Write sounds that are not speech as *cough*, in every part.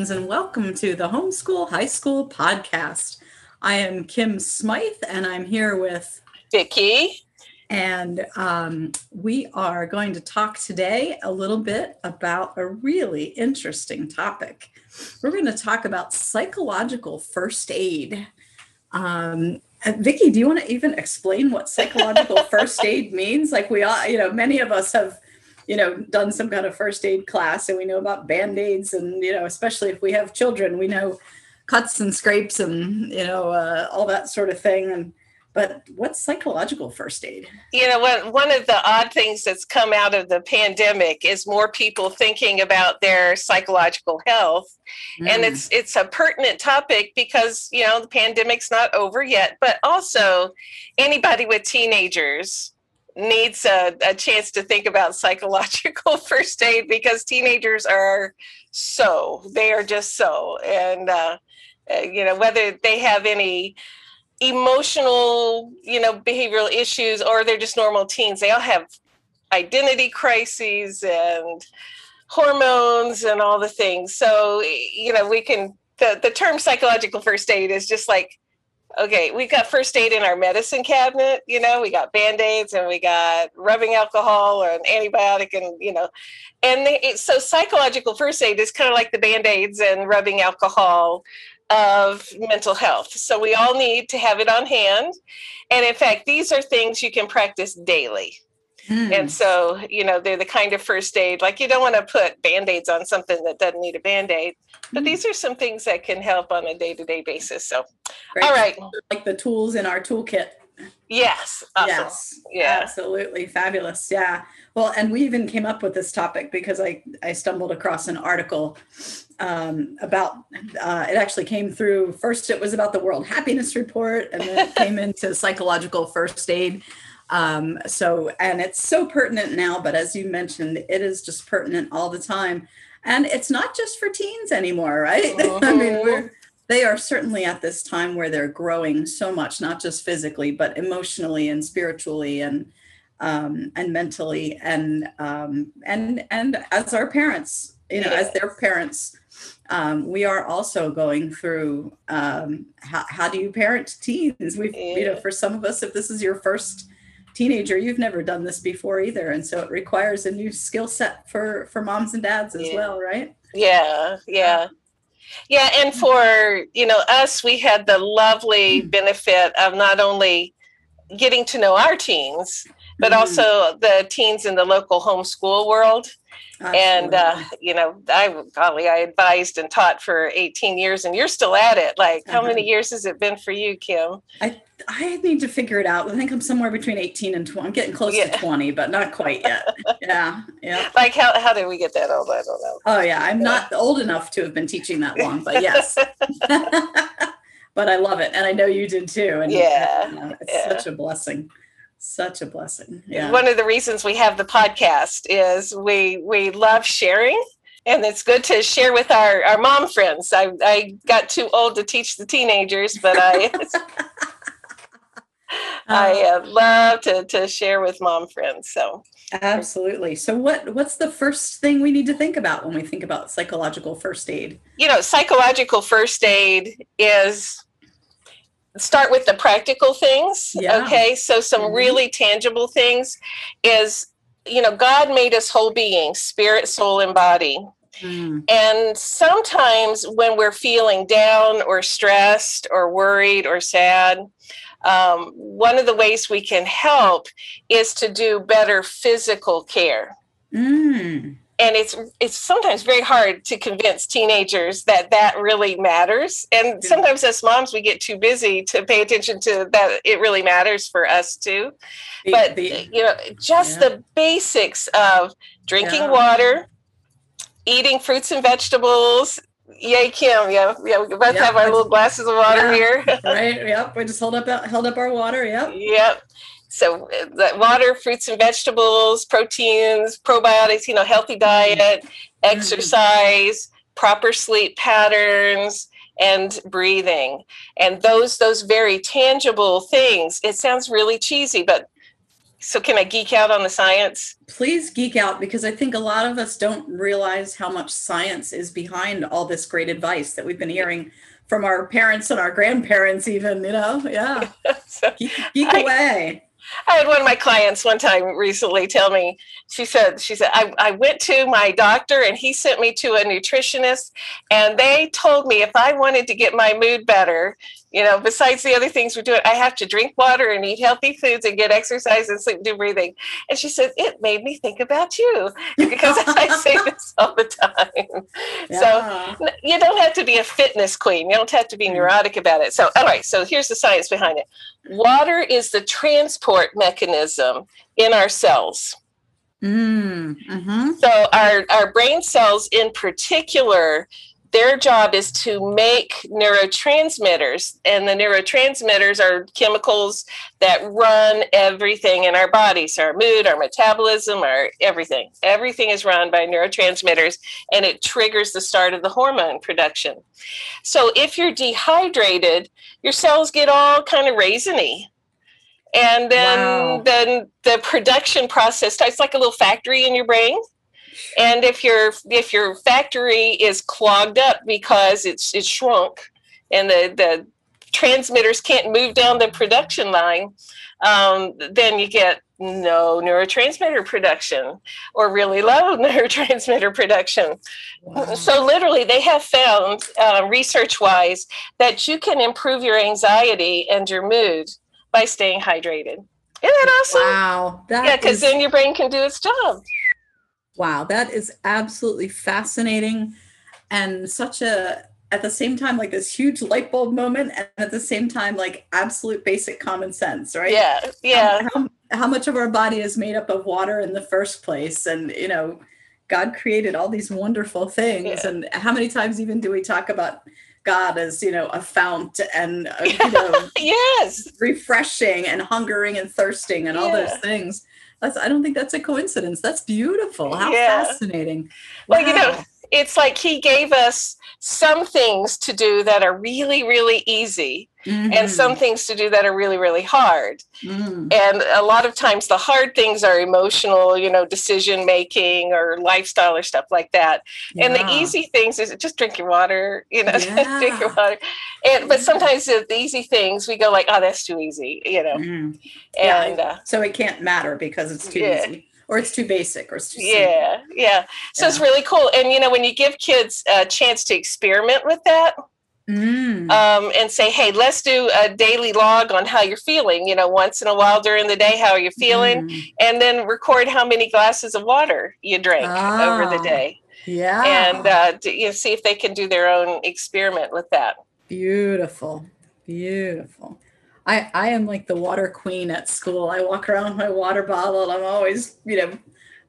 Friends, and welcome to the Homeschool High School podcast. I am Kym Smythe, and I'm here with Vicki. And um, we are going to talk today a little bit about a really interesting topic. We're going to talk about psychological first aid. Um, Vicki, do you want to even explain what psychological *laughs* first aid means? Like we all, you know, many of us have, you know, done some kind of first aid class and we know about band-aids and, you know, especially if we have children, we know cuts and scrapes and, you know, uh, all that sort of thing. And but what's psychological first aid? You know, one, one of the odd things that's come out of the pandemic is more people thinking about their psychological health. Mm. And it's it's a pertinent topic because, you know, the pandemic's not over yet, but also anybody with teenagers needs a, a chance to think about psychological *laughs* first aid because teenagers are so, they are just so. And, uh, uh you know, whether they have any emotional, you know, behavioral issues or they're just normal teens. They all have identity crises and hormones and all the things. So, you know, we can the, the term psychological first aid is just like okay, we've got first aid in our medicine cabinet, you know, we got band-aids and we got rubbing alcohol or an antibiotic and, you know, and they, so psychological first aid is kind of like the band-aids and rubbing alcohol of mental health. So we all need to have it on hand. And in fact, these are things you can practice daily. Mm. And so, you know, they're the kind of first aid, like you don't want to put band aids on something that doesn't need a band aid, but mm. these are some things that can help on a day to day basis. So, Great. all right. Like the tools in our toolkit. Yes. Awesome. Yes. Yeah. Absolutely. Fabulous. Yeah. Well, and we even came up with this topic because I, I stumbled across an article um, about uh, it actually came through first it was about the world happiness report and then it came *laughs* into psychological first aid um, so and it's so pertinent now but as you mentioned it is just pertinent all the time and it's not just for teens anymore right uh-huh. *laughs* i mean we're they are certainly at this time where they're growing so much not just physically but emotionally and spiritually and um, and mentally and um, and and as our parents you know as their parents um, we are also going through um, how, how do you parent teens we've yeah. you know for some of us if this is your first teenager you've never done this before either and so it requires a new skill set for for moms and dads as yeah. well right yeah yeah yeah and for you know us we had the lovely mm. benefit of not only getting to know our teens but mm-hmm. also the teens in the local homeschool world Absolutely. And uh, you know, I golly, I advised and taught for 18 years, and you're still at it. Like, how many uh-huh. years has it been for you, Kym? I I need to figure it out. I think I'm somewhere between 18 and 20. I'm getting close yeah. to *laughs* 20, but not quite yet. yeah, yeah. Like, how how did we get that old? I don't know. Oh yeah, I'm not old enough to have been teaching that long, but yes. *laughs* *laughs* but I love it, and I know you did too. And yeah, you know, it's yeah. such a blessing such a blessing yeah one of the reasons we have the podcast is we we love sharing and it's good to share with our our mom friends i i got too old to teach the teenagers but i I uh, love to, to share with mom friends. So absolutely. So what what's the first thing we need to think about when we think about psychological first aid? You know, psychological first aid is start with the practical things yeah. okay so some mm-hmm. really tangible things is you know god made us whole beings spirit soul and body mm. and sometimes when we're feeling down or stressed or worried or sad um, one of the ways we can help is to do better physical care. Mm. And it's it's sometimes very hard to convince teenagers that that really matters. And sometimes as moms we get too busy to pay attention to that it really matters for us too. The, but the, you know just yeah. the basics of drinking yeah. water eating fruits and vegetables yay kym yeah yeah we both yep. have our little glasses of water yeah. here *laughs* right yep we just hold up held up our water yep yep so the water fruits and vegetables proteins probiotics you know healthy diet mm-hmm. exercise proper sleep patterns and breathing and those those very tangible things it sounds really cheesy but So can I geek out on the science? Please geek out because I think a lot of us don't realize how much science is behind all this great advice that we've been hearing from our parents and our grandparents even, you know? Yeah. *laughs* so geek, geek I, away. I had one of my clients one time recently tell me, she said, she said, I, I went to my doctor and he sent me to a nutritionist and they told me if I wanted to get my mood better, you know, besides the other things we're doing, I have to drink water and eat healthy foods and get exercise and sleep, and do breathing. And she said, it made me think about you *laughs* because I say this all the time. Yeah. So you don't have to be a fitness queen. You don't have to be mm. neurotic about it. So, all right. So here's the science behind it. Water is the transport mechanism in our cells. Mm, mm-hmm. So our, our brain cells in particular their job is to make neurotransmitters and the neurotransmitters are chemicals that run everything in our bodies our mood our metabolism our everything. Everything is run by neurotransmitters and it triggers the start of the hormone production. So if you're dehydrated your cells get all kind of raisiny. And then wow. then the production process starts like a little factory in your brain and if your if your factory is clogged up because it's it's shrunk and the the transmitters can't move down the production line um, then you get no neurotransmitter production or really low *laughs* neurotransmitter production. Wow. So, literally, they have found, uh, research wise, that you can improve your anxiety and your mood by staying hydrated. Isn't that awesome? Wow. That yeah, because is... then your brain can do its job. Wow, that is absolutely fascinating and such a at the same time like this huge light bulb moment and at the same time like absolute basic common sense, right? Yeah. Yeah. How, how much of our body is made up of water in the first place and you know God created all these wonderful things yeah. and how many times even do we talk about God as you know a fount and uh, *laughs* you know yes refreshing and hungering and thirsting and yeah. all those things that's I don't think that's a coincidence. That's beautiful. How yeah. fascinating. Well, wow. you know, it's like he gave us some things to do that are really, really easy mm-hmm. and some things to do that are really, really hard. Mm. And a lot of times the hard things are emotional, you know, decision making or lifestyle or stuff like that. Yeah. And the easy things is just drink your water, you know, *laughs* yeah. drink your water. And but sometimes the, easy things we go like, oh, that's too easy, you know. Mm. And yeah. uh, so it can't matter because it's too easy or it's too basic or it's too yeah simple. yeah so yeah. it's really cool and you know when you give kids a chance to experiment with that mm. um, and say hey let's do a daily log on how you're feeling you know once in a while during the day how are you feeling mm. and then record how many glasses of water you drank over the ah, day yeah and uh, you know, see if they can do their own experiment with that beautiful beautiful I, I am like the water queen at school. I walk around with my water bottle and I'm always, you know,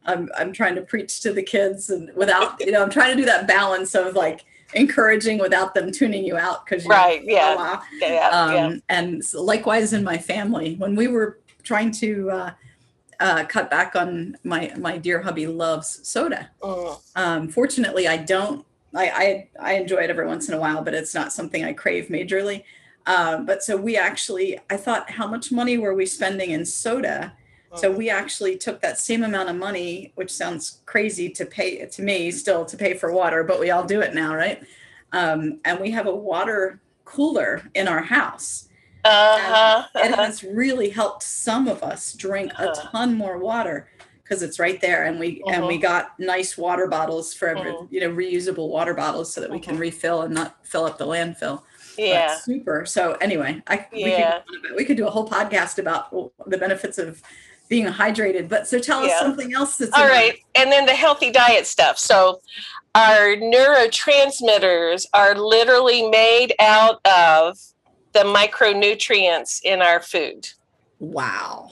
I'm, I'm trying to preach to the kids and without, *laughs* you know, I'm trying to do that balance of like encouraging without them tuning you out because right. Yeah. Oh, yeah, um, yeah. And likewise in my family, when we were trying to, uh, uh, cut back on my my dear hubby loves soda. Mm. Um, fortunately, I don't. I, I I enjoy it every once in a while, but it's not something I crave majorly. Um, but so we actually, I thought, how much money were we spending in soda? So we actually took that same amount of money, which sounds crazy to pay to me still to pay for water, but we all do it now, right? Um, and we have a water cooler in our house. Uh-huh, uh-huh. It has really helped some of us drink a uh-huh. ton more water because it's right there, and we uh-huh. and we uh-huh. got nice water bottles for every, uh-huh. you know reusable water bottles so that we can refill and not fill up the landfill yeah. super. So anyway i yeah. we, could, we could do a whole podcast about the benefits of being hydrated. But so tell yeah. us something else that's all right. and then the healthy diet stuff. So our neurotransmitters are literally made out of the micronutrients in our food. Wow.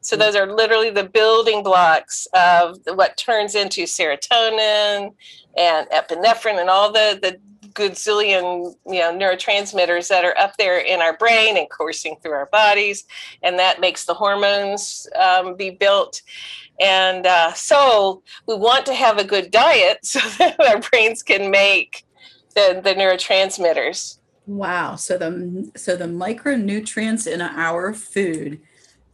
So those are literally the building blocks of what turns into serotonin and epinephrine and all the, the gazillion you know neurotransmitters that are up there in our brain and coursing through our bodies and that makes the hormones um, be built and uh, so we want to have a good diet *laughs* so that our brains can make the, the neurotransmitters wow so the so the micronutrients in our food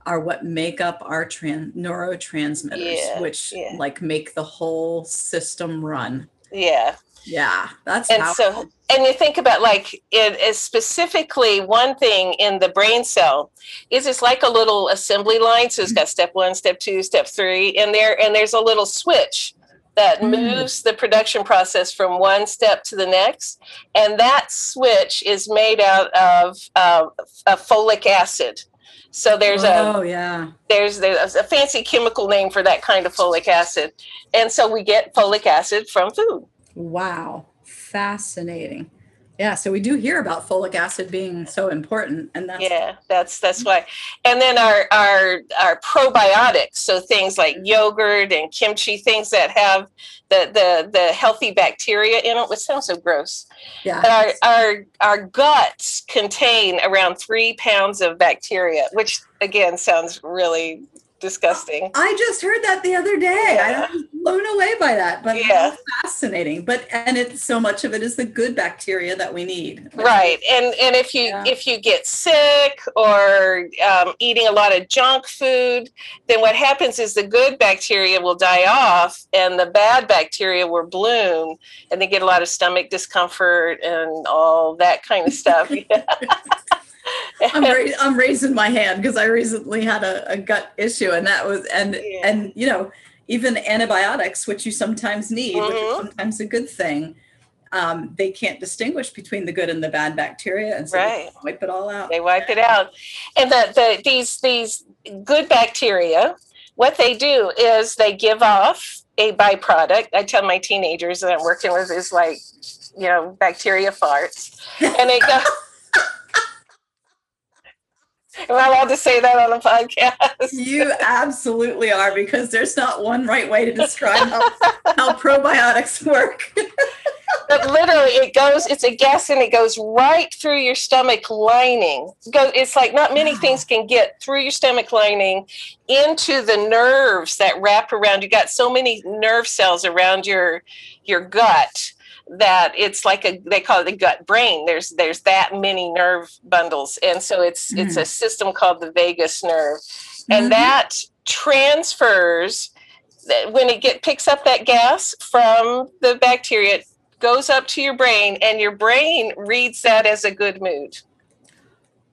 are what make up our tran- neurotransmitters, Yeah, which yeah. like make the whole system run. Yeah. Yeah, that's And powerful. so, and you think about like it is specifically one thing in the brain cell is it's like a little assembly line. So it's got step one, step two, step three, and there and there's a little switch that Mm. moves the production process from one step to the next, and that switch is made out of uh, a folic acid. So there's a oh yeah. there's there's a fancy chemical name for that kind of folic acid, and so we get folic acid from food. Wow, fascinating. Yeah, so we do hear about folic acid being so important, and that's yeah that's that's why and then our our our probiotics so things like mm-hmm. yogurt and kimchi things that have the the the healthy bacteria in it which sounds so gross yeah. but our our our guts contain around three pounds of bacteria which again sounds really disgusting I just heard that the other day. Yeah. I was blown away by that, but Yeah. fascinating. But and it's so much of it is the good bacteria that we need. right and and if you Yeah. if you get sick or um, eating a lot of junk food then what happens is the good bacteria will die off and the bad bacteria will bloom and they get a lot of stomach discomfort and all that kind of stuff *laughs* *laughs* I'm, ra- *laughs* I'm raising my hand because I recently had a, a gut issue, and that was and Yeah. and you know even antibiotics, which you sometimes need, which is Mhm. sometimes a good thing. Um, they can't distinguish between the good and the bad bacteria, and so they Right. wipe it all out. they wipe it out and the, the these these good bacteria what they do is they give off a byproduct i tell my teenagers that i'm working with is like you know bacteria farts and they *laughs* go am i allowed to say that on a podcast You absolutely are because there's not one right way to describe how, how probiotics work. but literally it goes it's a gas and it goes right through your stomach lining It it's like not many Wow. things can get through your stomach lining into the nerves that wrap around you got so many nerve cells around your your gut that it's like a they call it the gut brain there's there's that many nerve bundles and so it's it's a system called the vagus nerve and Mhm. that transfers that when it get picks up that gas from the bacteria it goes up to your brain and your brain reads that as a good mood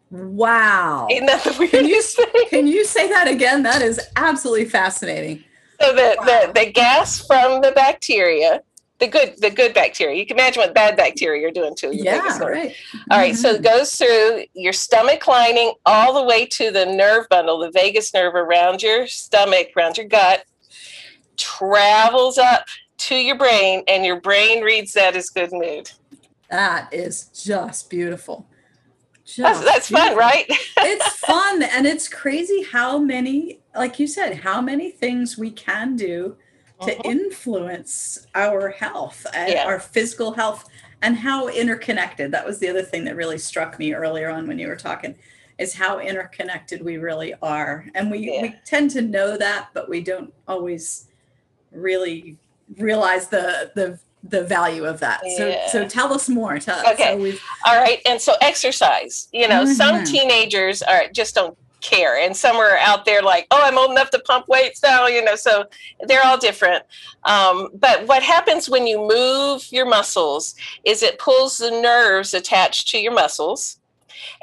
Wow. isn't that the Can you, thing can you say that again? That is absolutely fascinating. so the, Wow. the the gas from the bacteria the good the good bacteria you can imagine what bad bacteria are doing to your Yeah, nerve. right. All right, so it Mhm. goes through your stomach lining all the way to the nerve bundle, the vagus nerve around your stomach, around your gut, travels up to your brain, and your brain reads that as good mood. that is just beautiful. That's, Just that's fun, beautiful. right? it's fun and it's crazy how many like you said how many things we can do to Mhm. influence our health and Yeah. our physical health and how interconnected that was the other thing that really struck me earlier on when you were talking is how interconnected we really are and we, Yeah. we tend to know that but we don't always really realize the the the value of that so so tell us more tell, Okay. so All right, and so exercise. You know, some Mhm. teenagers are just don't care, and some are out there like, "Oh, I'm old enough to pump weights now." You know, so they're all different. Um, but what happens when you move your muscles is it pulls the nerves attached to your muscles,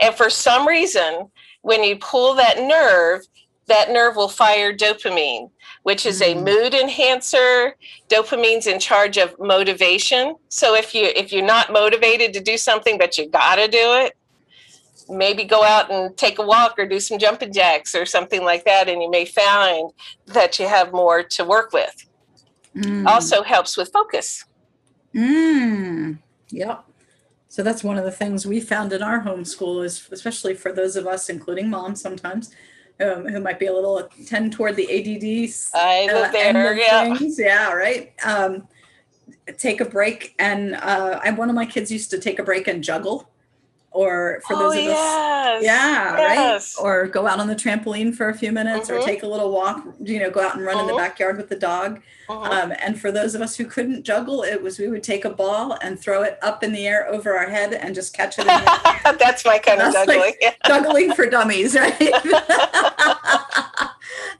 and for some reason, when you pull that nerve, that nerve will fire dopamine, which is a Mm. mood enhancer. Dopamine's in charge of motivation. So if you if you're not motivated to do something but you got to do it, maybe go out and take a walk or do some jumping jacks or something like that and you may find that you have more to work with. Mm. Also helps with focus. Mm, yep. So that's one of the things we found in our homeschool is especially for those of us, including moms sometimes, um, who might be a little tend toward the ADD. I uh, there, yeah. things. Yeah, right. Um, take a break, and uh, I one of my kids used to take a break and juggle, or for oh, those of us yes. yeah, Yes. right. Or go out on the trampoline for a few minutes, or Mhm. take a little walk. You know, go out and run in the Mhm. backyard with the dog. Mhm. Um, and for those of us who couldn't juggle, it was we would take a ball and throw it up in the air over our head and just catch it. In the air. *laughs* That's my kind of like- juggling. Yeah. *laughs* Juggling for dummies, right? *laughs*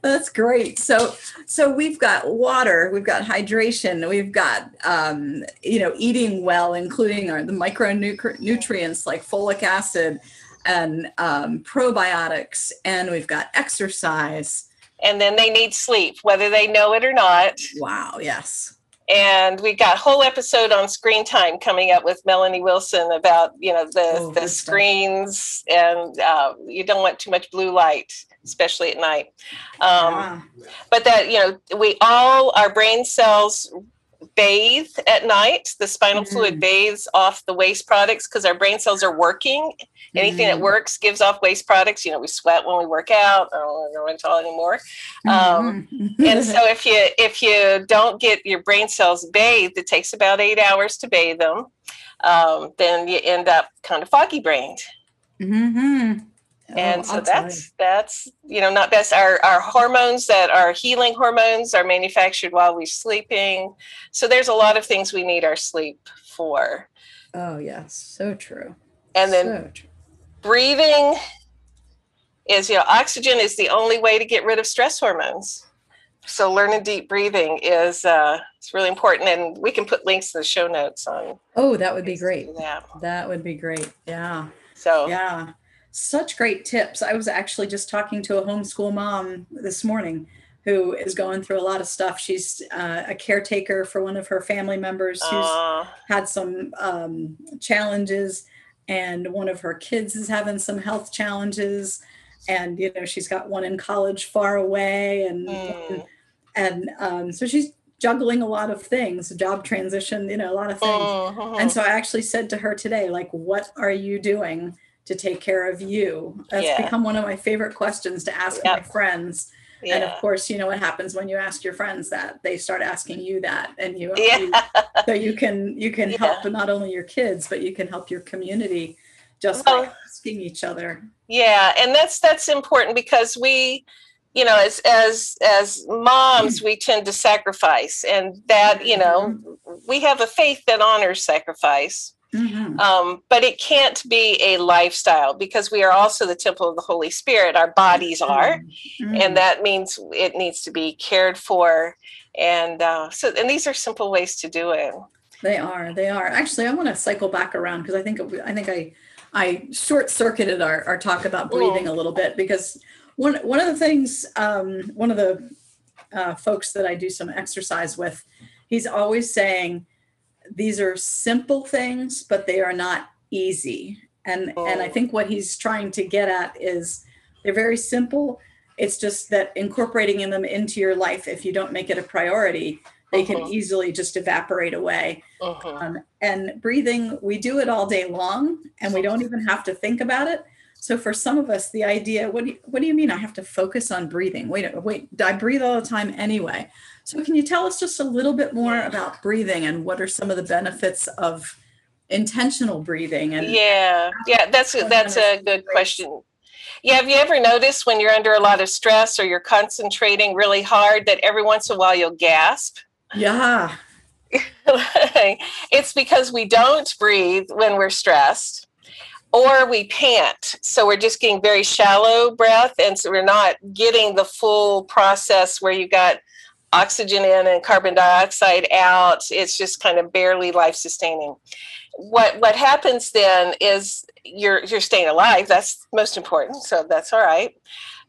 That's great. So, so we've got water, we've got hydration, we've got um, you know eating well, including our, the micronutrients like folic acid and um, probiotics, and we've got exercise. And then they need sleep, whether they know it or not. Wow. Yes and we got a whole episode on screen time coming up with Melanie Wilson about you know the oh, the screens and uh, you don't want too much blue light, especially at night. Um, yeah. But that you know we all our brain cells bathe at night. The spinal mm-hmm. fluid bathes off the waste products because our brain cells are working. Anything mm-hmm. that works gives off waste products. You know, we sweat when we work out. I don't want to go into all anymore. Um, mm-hmm. and so *laughs* if you if you don't get your brain cells bathed, it takes about eight hours to bathe them. Um, then you end up kind of foggy brained. Mm-hmm. Oh, and so that's that's you know not best our our hormones that are healing hormones are manufactured while we're sleeping. So there's a lot of things we need our sleep for. Oh yes so true. And then so true. breathing is you know oxygen is the only way to get rid of stress hormones. So learning deep breathing is uh it's really important and we can put links in the show notes on oh that would be great. yeah that would be great yeah. So yeah such great tips. I was actually just talking to a homeschool mom this morning who is going through a lot of stuff. She's uh, a caretaker for one of her family members who's uh. had some um, challenges, and one of her kids is having some health challenges. And you know, she's got one in college far away, and mm. and um, so she's juggling a lot of things, job transition, you know, a lot of things. Uh-huh. And so I actually said to her today, like, what are you doing? To take care of you? That's yeah. become one of my favorite questions to ask yep. my friends. Yeah. And of course, you know what happens when you ask your friends that they start asking you that, and you, yeah. you so you can you can help not only your kids but you can help your community just well, by asking each other. Yeah, and that's that's important because we, you know, as as as moms, we tend to sacrifice, and that you know, mm-hmm. we have a faith that honors sacrifice. Mm-hmm. Um, but it can't be a lifestyle because we are also the temple of the Holy Spirit. Our bodies are, mm-hmm. and that means it needs to be cared for. And uh, so, and these are simple ways to do it. They are. They are. Actually, I want to cycle back around because I think I think I I short circuited our, our talk about breathing a little bit because one one of the things um, one of the uh, folks that I do some exercise with, he's always saying these are simple things, but they are not easy. And oh. and I oh. think what he's trying to get at is they're very simple. It's just that incorporating in them into your life, if you don't make it a priority, they uh-huh. can easily just evaporate away. Uh-huh. Um, and breathing, we do it all day long, and we don't even have to think about it. So for some of us, the idea, what do you, what do you mean? I have to focus on breathing? Wait, wait, I breathe all the time anyway. So, can you tell us just a little bit more about breathing and what are some of the benefits of intentional breathing? And yeah, yeah, that's that's a good question. Yeah, have you ever noticed when you're under a lot of stress or you're concentrating really hard that every once in a while you'll gasp? Yeah. *laughs* it's because we don't breathe when we're stressed or we pant. So we're just getting very shallow breath. And so we're not getting the full process where you've got oxygen in and carbon dioxide out. It's just kind of barely life sustaining. What what happens then is you're you're staying alive. That's most important. So that's all right.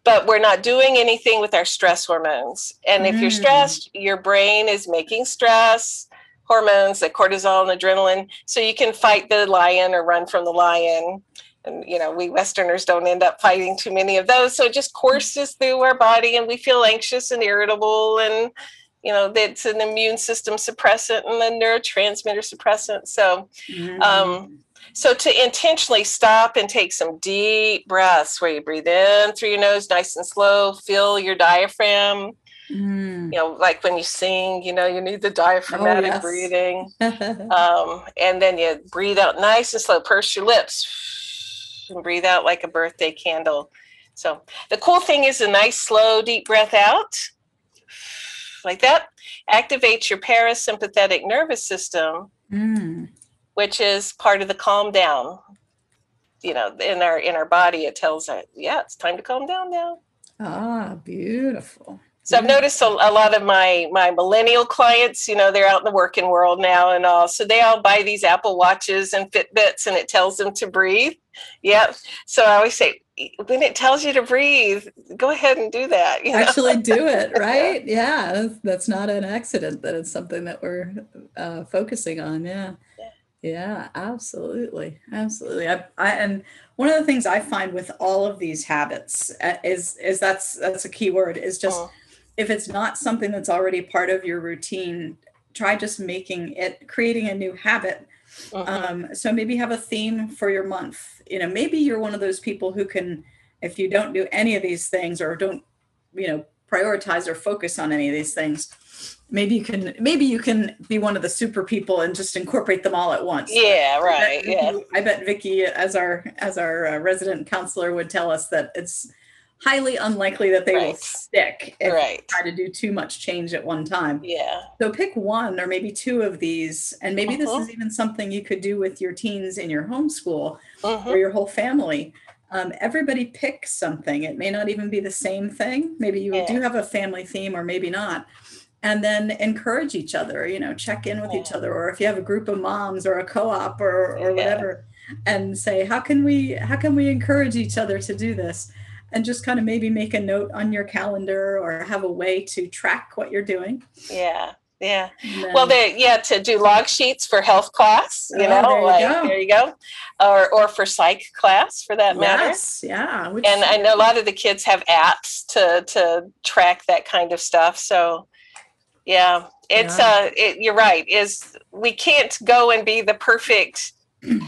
But we're not doing anything with our stress hormones. And mm. if you're mm. stressed, your brain is making stress hormones the cortisol and adrenaline. So you can fight the lion or run from the lion. And you know we westerners don't end up fighting too many of those. So it just courses through our body and we feel anxious and irritable and you know it's an immune system suppressant and a neurotransmitter suppressant. So mm-hmm. um so to intentionally stop and take some deep breaths where you breathe in through your nose nice and slow feel your diaphragm Mm. You know, like when you sing, you know, you need the diaphragmatic oh, yes. breathing. *laughs* um, and then you breathe out nice and slow, purse your lips *sniffs* and breathe out like a birthday candle. So the cool thing is a nice, slow, deep breath out *sniffs* like that activates your parasympathetic nervous system, mm. which is part of the calm down. You know, in our in our body, it tells us, yeah, it's time to calm down now. Ah, beautiful. So I've noticed a, a, lot of my my millennial clients, you know, they're out in the working world now and all. So they all buy these Apple Watches and Fitbits, and it tells them to breathe. Yep. So I always say, when it tells you to breathe, go ahead and do that. You know? Actually, do it. *laughs* Right? yeah, that's not an accident. That it's something that we're uh, focusing on. Yeah. yeah. Yeah, absolutely, absolutely. I, I, and one of the things I find with all of these habits uh, is is that's that's a key word is just. Oh if it's not something that's already part of your routine, try just making it, creating a new habit. Uh-huh. Um, so maybe have a theme for your month. You know, maybe you're one of those people who can, if you don't do any of these things or don't, you know, prioritize or focus on any of these things, maybe you can maybe you can be one of the super people and just incorporate them all at once yeah right I yeah i bet vicki as our as our uh, resident counselor would tell us that it's highly unlikely that they right. will stick if right. you try to do too much change at one time. Yeah. So pick one or maybe two of these, and maybe uh-huh. this is uh-huh. even something you could do with your teens in your homeschool uh-huh. or your whole family. Um, everybody pick something. It may not even be the same thing. Maybe you yeah. do have a family theme, or maybe not. And then encourage each other. You know, check in with yeah. each other, or if you have a group of moms or a co-op or or yeah. whatever, and say, how can we how can we encourage each other to do this? And just kind of maybe make a note on your calendar or have a way to track what you're doing. Yeah. Yeah. Then, well, they yeah to do log sheets for health class, you oh, know, there you, like, go. there you go, or or for psych class for that matter. Yeah. Which, and I know a lot of the kids have apps to to track that kind of stuff. So, yeah, it's yeah. uh, it, you're right. Is we can't go and be the perfect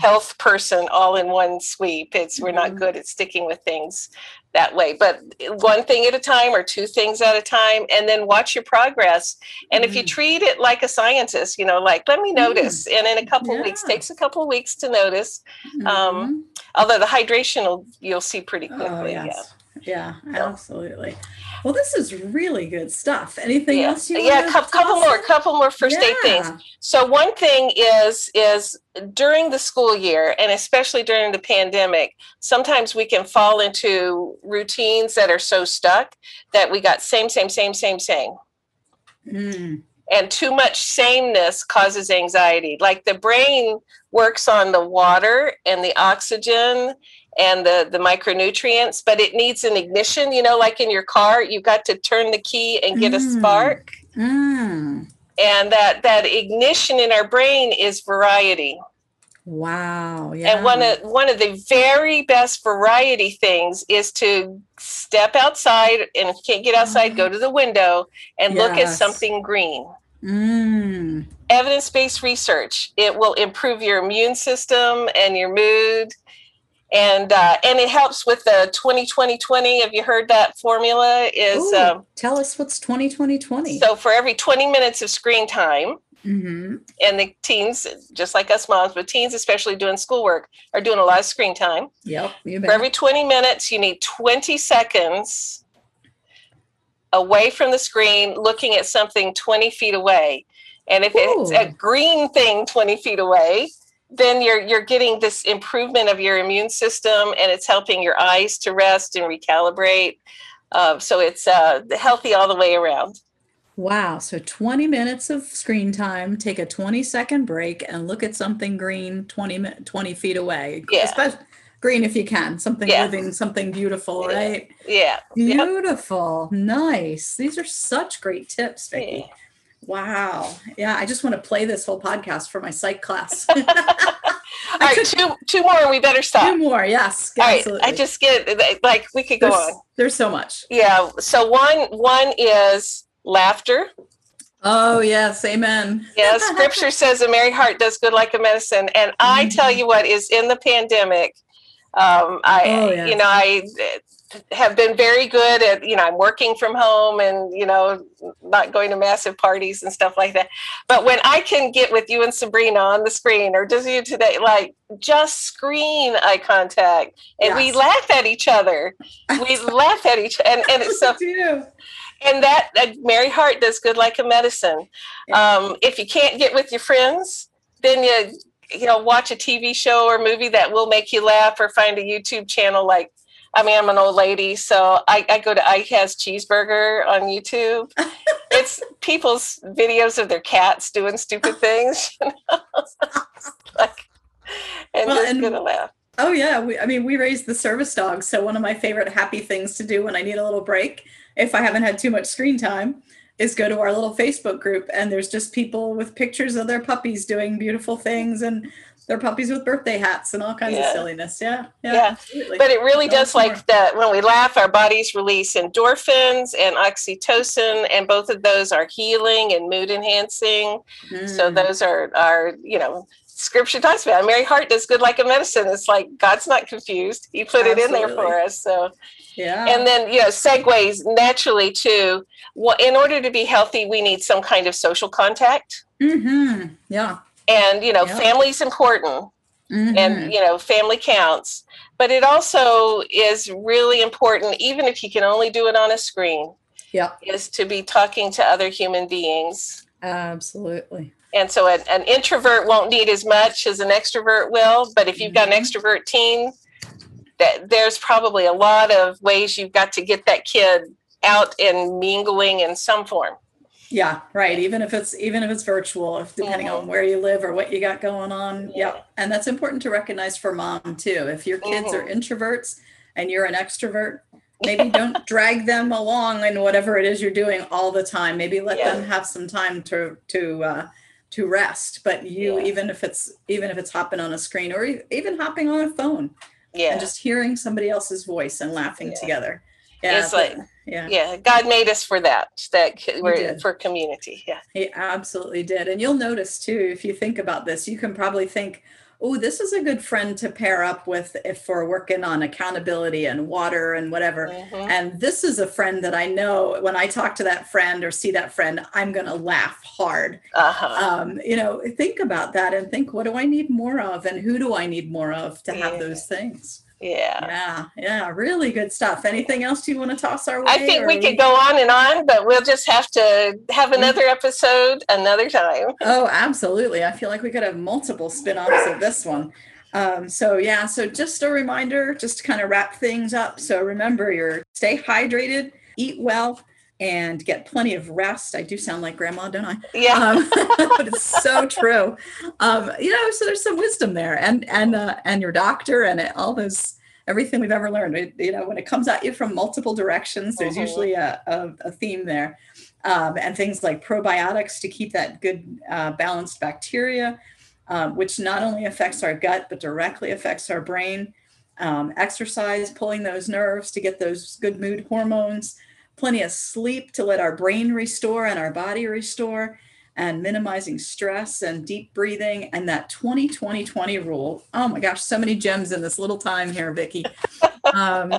health person all in one sweep. It's we're not mm-hmm. good at sticking with things that way but one thing at a time or two things at a time and then watch your progress and if you mm-hmm. treat it like a scientist you know like let me notice mm-hmm. and in a couple yeah. weeks takes a couple of weeks to notice um, although the hydration will you'll see pretty oh, quickly oh, yes. yeah yeah absolutely well, this is really good stuff. Anything yeah. else you? Yeah, couple, couple more, couple more first yeah. aid things. So one thing is is during the school year, and especially during the pandemic, sometimes we can fall into routines that are so stuck that we got same, same, same, same, same. Mm. And too much sameness causes anxiety. Like the brain works on the water and the oxygen and the the micronutrients but it needs an ignition you know like in your car you've got to turn the key and get mm. a spark mm. and that that ignition in our brain is variety wow yeah. and one of one of the very best variety things is to step outside and if you can't get outside go mm-hmm. to the window and yes. look at something green mm. evidence-based research it will improve your immune system and your mood and uh, and it helps with the 20 20 20 have you heard that formula? Is Ooh, um, tell us what's 20 20 20 so for every 20 minutes of screen time mm-hmm. and the teens just like us moms but teens especially doing schoolwork are doing a lot of screen time. Yep for every 20 minutes you need 20 seconds away from the screen looking at something 20 feet away. And if Ooh. it's a green thing 20 feet away then you're you're getting this improvement of your immune system and it's helping your eyes to rest and recalibrate uh, so it's uh, healthy all the way around wow so 20 minutes of screen time take a 20 second break and look at something green 20 20 feet away yeah. Especially green if you can something yeah. living something beautiful right yeah beautiful yep. nice these are such great tips Vicki. Yeah. Wow. Yeah, I just want to play this whole podcast for my psych class. *laughs* *laughs* All right, two two more and we better stop. Two more, yes. All absolutely. right. I just get like we could go there's, on. There's so much. Yeah. So one one is laughter. Oh yes, amen. yes, scripture *laughs* says a merry heart does good like a medicine. And I mm-hmm. tell you what is in the pandemic, um, I oh, yes. you know, I have been very good at you know i'm working from home and you know not going to massive parties and stuff like that. But when i can get with you and sabrina on the screen or just you today like just screen eye contact and yes. we laugh at each other. We *laughs* laugh at each and and it's *laughs* so and that uh, merry heart does good like a medicine. Um, if you can't get with your friends then you you know watch a tv show or movie that will make you laugh or find a youtube channel like I mean, I'm an old lady, so I, I go to Ike has cheeseburger on YouTube. *laughs* it's people's videos of their cats doing stupid things. *laughs* You know? like, and Well, just and- gonna laugh. Oh yeah, we, I mean we raised the service dog, so one of my favorite happy things to do when I need a little break, if I haven't had too much screen time, is go to our little Facebook group and there's just people with pictures of their puppies doing beautiful things and their puppies with birthday hats and all kinds Yeah. of silliness. Yeah, yeah, Yeah. absolutely. But it really does more. like that when we laugh, our bodies release endorphins and oxytocin, and both of those are healing and mood enhancing. So Mm. those are are you know scripture talks about. Merry heart does good like a medicine. It's like God's not confused. He put it in there for us. So yeah, and then you know segues naturally to well, in order to be healthy, we need some kind of social contact. hmm yeah, And you know, Yeah. family's important Mhm. and you know family counts but it also is really important even if you can only do it on a screen yeah, is to be talking to other human beings absolutely. and so an, an introvert won't need as much as an extrovert will but if you've got an Mhm. extrovert teen that there's probably a lot of ways you've got to get that kid out and mingling in some form Yeah, right. Even if it's even if it's virtual, if depending on Mhm. where you live or what you got going on. Yeah. Yep. And that's important to recognize for mom too. If your kids are introverts and you're an extrovert, maybe don't *laughs* drag them along in whatever it is you're doing all the time. Maybe let Yeah. them have some time to to uh to rest. But you Yeah. even if it's even if it's hopping on a screen or even hopping on a phone yeah and just hearing somebody else's voice and laughing Yeah. together. Yeah. It's but- like- yeah. yeah god made us for that that we're for community yeah He absolutely did. And you'll notice too, if you think about this, you can probably think, oh, this is a good friend to pair up with if we're working on accountability and water and whatever. Mhm. And this is a friend that I know when I talk to that friend or see that friend, I'm going to laugh hard. uh-huh Um, you know, think about that and think, what do I need more of? And who do I need more of to have those things? Yeah Yeah, yeah, really good stuff. Anything else you want to toss our way? I think we could go on and on, but we'll just have to have Mm-hmm. another episode another time. Oh, absolutely. I feel like we could have multiple spin-offs of this one. Um, so yeah, so just a reminder, just to kind of wrap things up. So remember your stay hydrated, eat well, and get plenty of rest. I do sound like grandma, don't I? Yeah. Um, *laughs* but it's so true. Um, you know, so there's some wisdom there, and and uh, and your doctor and all those everything we've ever learned. It, you know, when it comes at you from multiple directions, there's Mhm. usually a, a, a theme there, um, and things like probiotics to keep that good uh, balanced bacteria, um, which not only affects our gut but directly affects our brain. Um, exercise, pulling those nerves to get those good mood hormones plenty of sleep to let our brain restore and our body restore and minimizing stress and deep breathing and that 20 20 20 rule. Oh my gosh so many gems in this little time here vicki. *laughs* Um,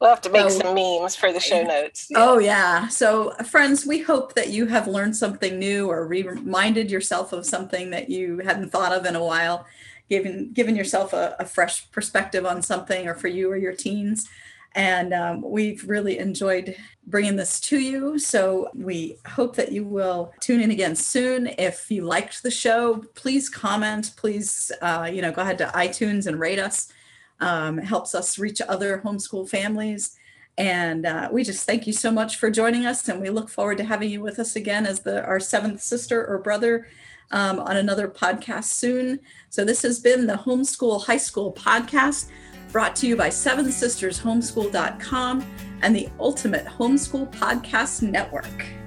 We'll have to make So- some memes for the show notes. oh yeah. So friends we hope that you have learned something new or reminded yourself of something that you hadn't thought of in a while given given yourself a, a fresh perspective on something or for you or your teens and um, we've really enjoyed bringing this to you. So we hope that you will tune in again soon. If you liked the show, please comment. Please, uh, you know, go ahead to iTunes and rate us. Um, helps us reach other homeschool families. And uh, we just thank you so much for joining us, and we look forward to having you with us again as the our seventh sister or brother um, on another podcast soon. So this has been the Homeschool High School podcast brought to you by Seven Sisters Homeschool.com and the Ultimate Homeschool Podcast Network.